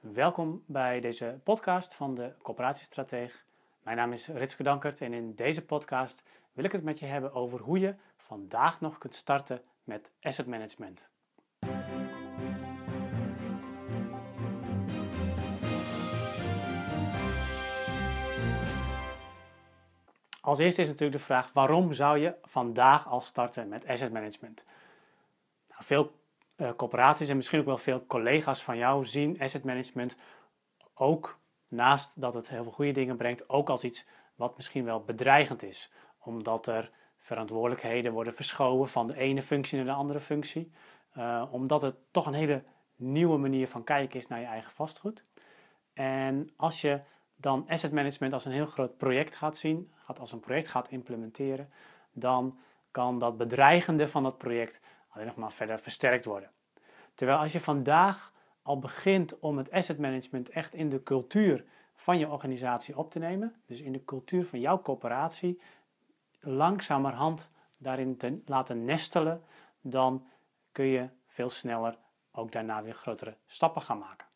Welkom bij deze podcast van de Coöperatiestrateeg. Mijn naam is Ritske Dankert en in deze podcast wil ik het met je hebben over hoe je vandaag nog kunt starten met asset management. Als eerste is natuurlijk de vraag: waarom zou je vandaag al starten met asset management? Nou, veel uh, corporaties en misschien ook wel veel collega's van jou zien asset management ook naast dat het heel veel goede dingen brengt, ook als iets wat misschien wel bedreigend is. Omdat er verantwoordelijkheden worden verschoven van de ene functie naar de andere functie. Uh, omdat het toch een hele nieuwe manier van kijken is naar je eigen vastgoed. En als je dan asset management als een heel groot project gaat zien, gaat als een project gaat implementeren, dan kan dat bedreigende van dat project alleen nog maar verder versterkt worden. Terwijl als je vandaag al begint om het asset management echt in de cultuur van je organisatie op te nemen, dus in de cultuur van jouw coöperatie, langzamerhand daarin te laten nestelen, dan kun je veel sneller ook daarna weer grotere stappen gaan maken.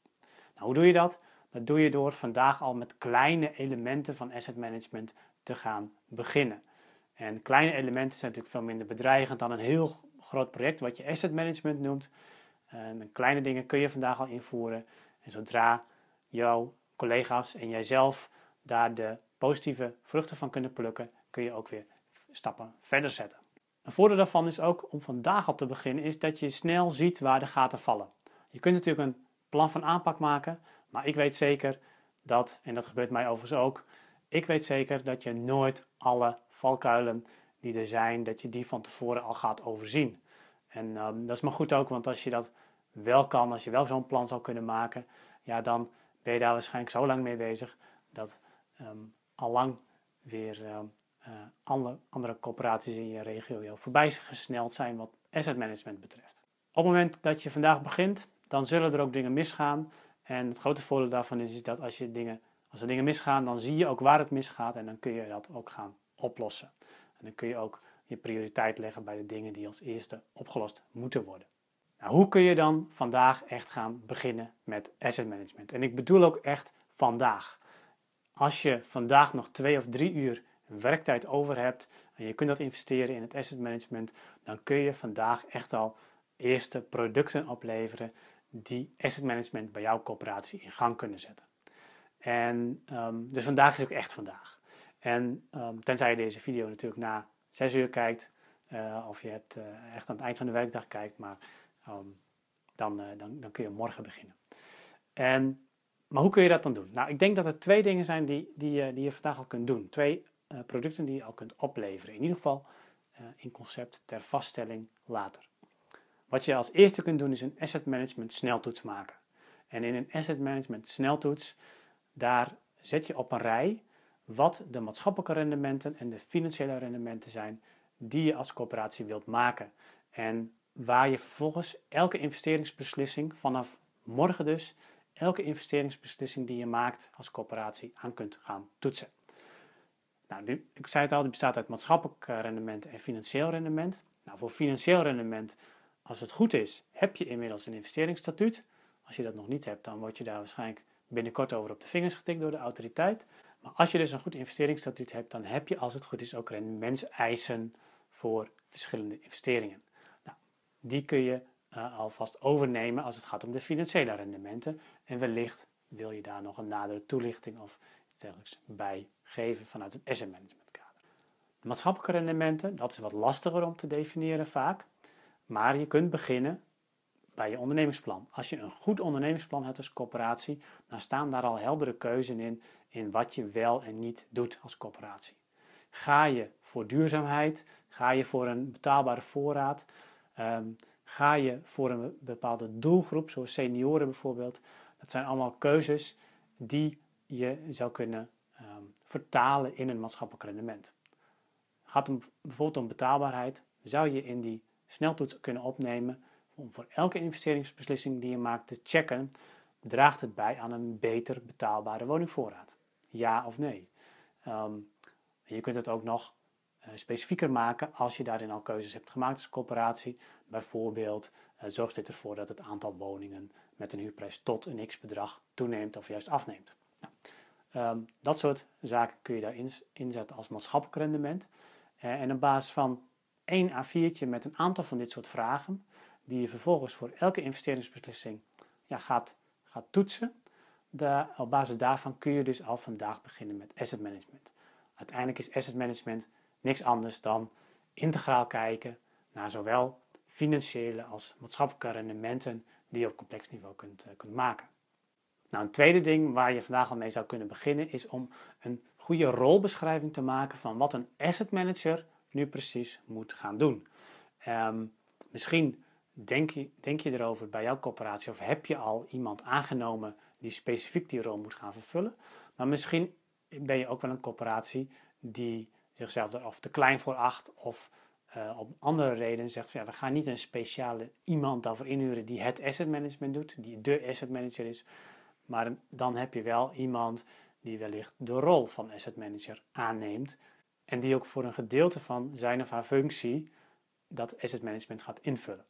Nou, hoe doe je dat? Dat doe je door vandaag al met kleine elementen van asset management te gaan beginnen. En kleine elementen zijn natuurlijk veel minder bedreigend dan een heel groot project wat je asset management noemt. En kleine dingen kun je vandaag al invoeren. En zodra jouw collega's en jijzelf daar de positieve vruchten van kunnen plukken, kun je ook weer stappen verder zetten. Een voordeel daarvan is ook om vandaag al te beginnen, is dat je snel ziet waar de gaten vallen. Je kunt natuurlijk een plan van aanpak maken, maar ik weet zeker dat, en dat gebeurt mij overigens ook, ik weet zeker dat je nooit alle valkuilen die er zijn, dat je die van tevoren al gaat overzien. En um, dat is maar goed ook, want als je dat wel kan, als je wel zo'n plan zou kunnen maken, ja, dan ben je daar waarschijnlijk zo lang mee bezig dat al lang weer uh, andere, andere corporaties in je regio jou voorbij gesneld zijn wat asset management betreft. Op het moment dat je vandaag begint, dan zullen er ook dingen misgaan. En het grote voordeel daarvan is, is dat als, je dingen, als er dingen misgaan, dan zie je ook waar het misgaat en dan kun je dat ook gaan oplossen. Dan kun je ook je prioriteit leggen bij de dingen die als eerste opgelost moeten worden. Nou, hoe kun je dan vandaag echt gaan beginnen met asset management? En ik bedoel ook echt vandaag. Als je vandaag nog twee of drie uur werktijd over hebt en je kunt dat investeren in het asset management, dan kun je vandaag echt al eerste producten opleveren die asset management bij jouw coöperatie in gang kunnen zetten. En um, dus vandaag is ook echt vandaag. En um, tenzij je deze video natuurlijk na 6 uur kijkt, uh, of je het uh, echt aan het eind van de werkdag kijkt, maar um, dan, uh, dan, dan kun je morgen beginnen. En, maar hoe kun je dat dan doen? Nou, ik denk dat er twee dingen zijn die, die, die je vandaag al kunt doen. Twee producten die je al kunt opleveren. In ieder geval in concept ter vaststelling later. Wat je als eerste kunt doen is een asset management sneltoets maken. En in een asset management sneltoets, daar zet je op een rij wat de maatschappelijke rendementen en de financiële rendementen zijn die je als coöperatie wilt maken. En waar je vervolgens elke investeringsbeslissing vanaf morgen dus, elke investeringsbeslissing die je maakt als coöperatie aan kunt gaan toetsen. Nou, ik zei het al, die bestaat uit maatschappelijk rendement en financieel rendement. Nou, voor financieel rendement, als het goed is, heb je inmiddels een investeringsstatuut. Als je dat nog niet hebt, dan word je daar waarschijnlijk binnenkort over op de vingers getikt door de autoriteit. Maar als je dus een goed investeringsstatuut hebt, dan heb je als het goed is ook rendementseisen voor verschillende investeringen. Nou, die kun je uh, alvast overnemen als het gaat om de financiële rendementen. En wellicht wil je daar nog een nadere toelichting of iets dergelijks bij geven vanuit het asset management kader. De maatschappelijke rendementen, dat is wat lastiger om te definiëren vaak. Maar je kunt beginnen bij je ondernemingsplan. Als je een goed ondernemingsplan hebt als coöperatie, dan staan daar al heldere keuzes in, in wat je wel en niet doet als coöperatie. Ga je voor duurzaamheid? Ga je voor een betaalbare voorraad? Ehm, ga je voor een bepaalde doelgroep, zoals senioren bijvoorbeeld? Dat zijn allemaal keuzes die je zou kunnen ehm, vertalen in een maatschappelijk rendement. Gaat het bijvoorbeeld om betaalbaarheid? Zou je in die sneltoets kunnen opnemen om voor elke investeringsbeslissing die je maakt te checken, draagt het bij aan een beter betaalbare woningvoorraad? Ja of nee? Um, je kunt het ook nog uh, specifieker maken als je daarin al keuzes hebt gemaakt als coöperatie. Bijvoorbeeld uh, zorgt dit ervoor dat het aantal woningen met een huurprijs tot een x-bedrag toeneemt of juist afneemt. Nou, ehm, dat soort zaken kun je daar inzetten als maatschappelijk rendement. Uh, en op basis van één A4'tje met een aantal van dit soort vragen, die je vervolgens voor elke investeringsbeslissing ja, gaat, gaat toetsen, op basis daarvan kun je dus al vandaag beginnen met asset management. Uiteindelijk is asset management niks anders dan integraal kijken naar zowel financiële als maatschappelijke rendementen die je op complex niveau kunt, kunt maken. Nou, een tweede ding waar je vandaag al mee zou kunnen beginnen is om een goede rolbeschrijving te maken van wat een asset manager nu precies moet gaan doen. Um, misschien denk je, denk je erover bij jouw corporatie of heb je al iemand aangenomen die specifiek die rol moet gaan vervullen. Maar misschien ben je ook wel een corporatie die zichzelf er of te klein voor acht of uh, op andere redenen zegt ja, we gaan niet een speciale iemand daarvoor inhuren die het asset management doet, die de asset manager is. Maar dan heb je wel iemand die wellicht de rol van asset manager aanneemt en die ook voor een gedeelte van zijn of haar functie dat asset management gaat invullen.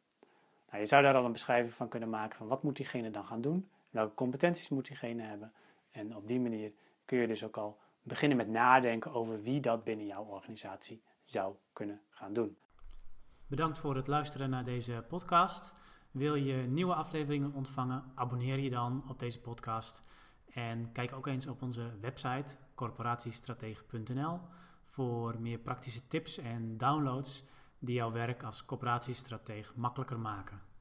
Nou, je zou daar al een beschrijving van kunnen maken van wat moet diegene dan gaan doen, welke competenties moet diegene hebben. En op die manier kun je dus ook al beginnen met nadenken over wie dat binnen jouw organisatie zou kunnen gaan doen. Bedankt voor het luisteren naar deze podcast. Wil je nieuwe afleveringen ontvangen? Abonneer je dan op deze podcast. En kijk ook eens op onze website corporatiestratege.nl voor meer praktische tips en downloads die jouw werk als corporatiestratege makkelijker maken.